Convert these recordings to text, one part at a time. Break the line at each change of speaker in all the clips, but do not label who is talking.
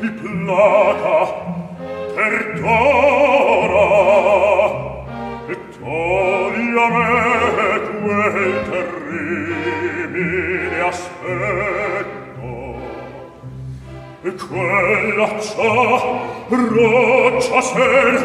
ti placa perdona e togli a me quel terribile aspetto. E quella ciò roccia ser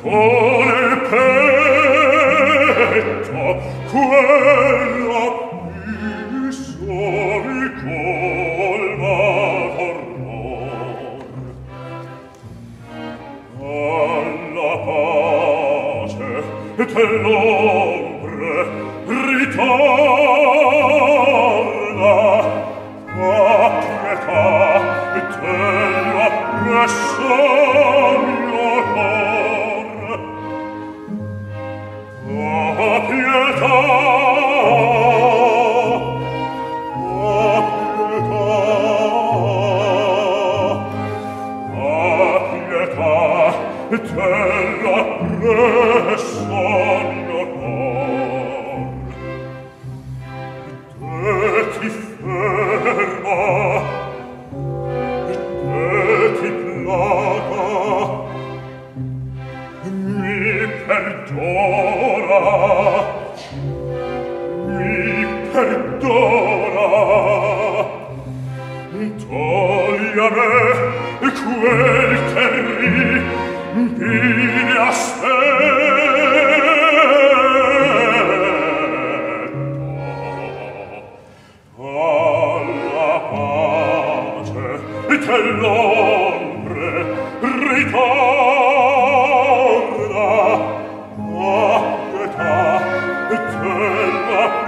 tone il petto quella viso te lo perdona e togli a me quel terri di aspetto alla pace che l'ombre ritorna. A pietà e te la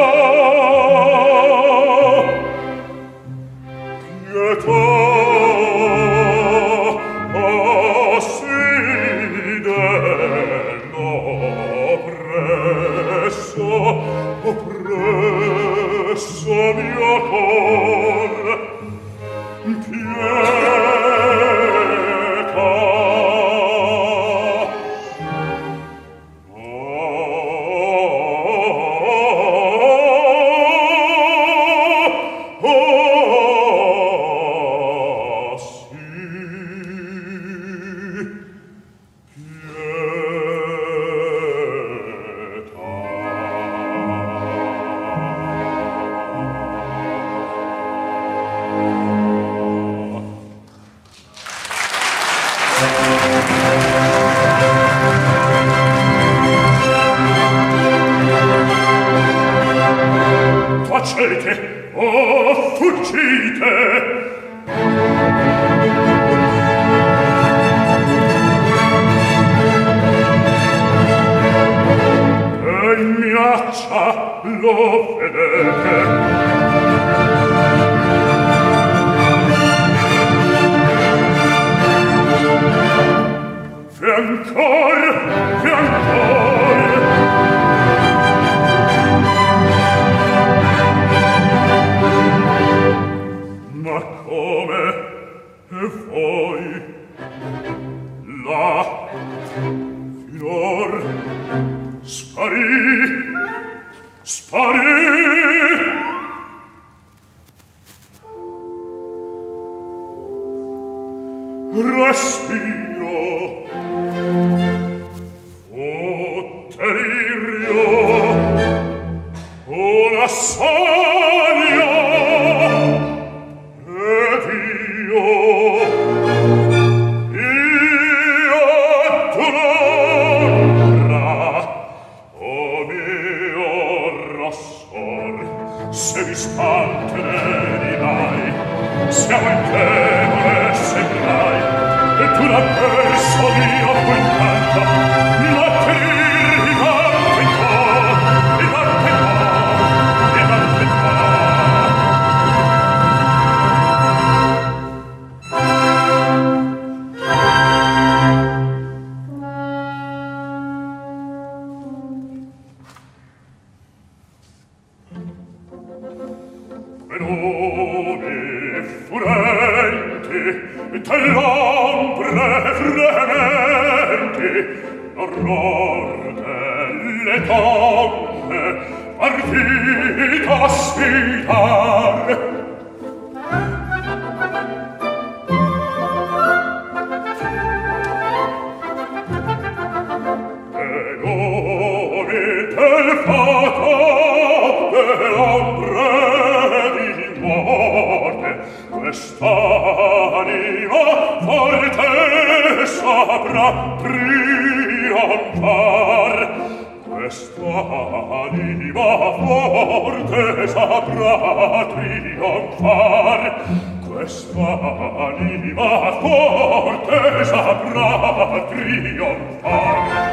bless me. dell'ombre frementi l'orror delle tombe partita sfida anima forte saprà trionfar. Questa anima forte saprà trionfar. Questa anima forte saprà trionfar.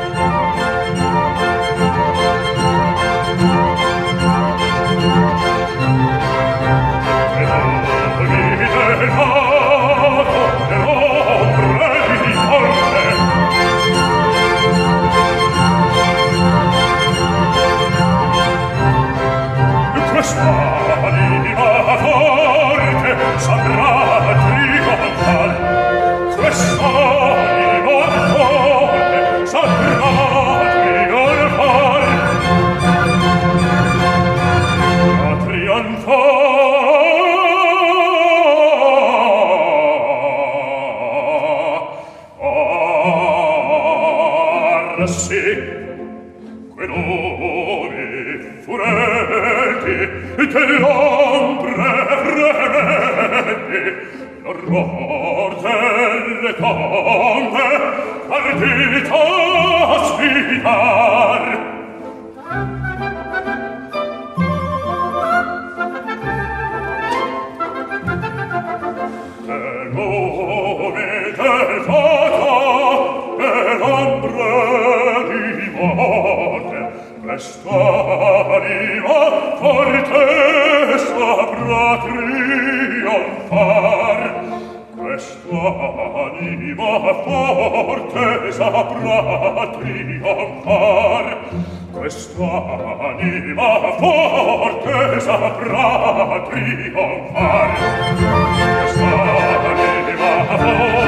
Mortelle tonde Ardita sfidar Del nome del fato Per ombre di morte Quest'anima forte Saprà trionfar tua anima forte saprà trionfar questa anima forte saprà trionfar questa anima forte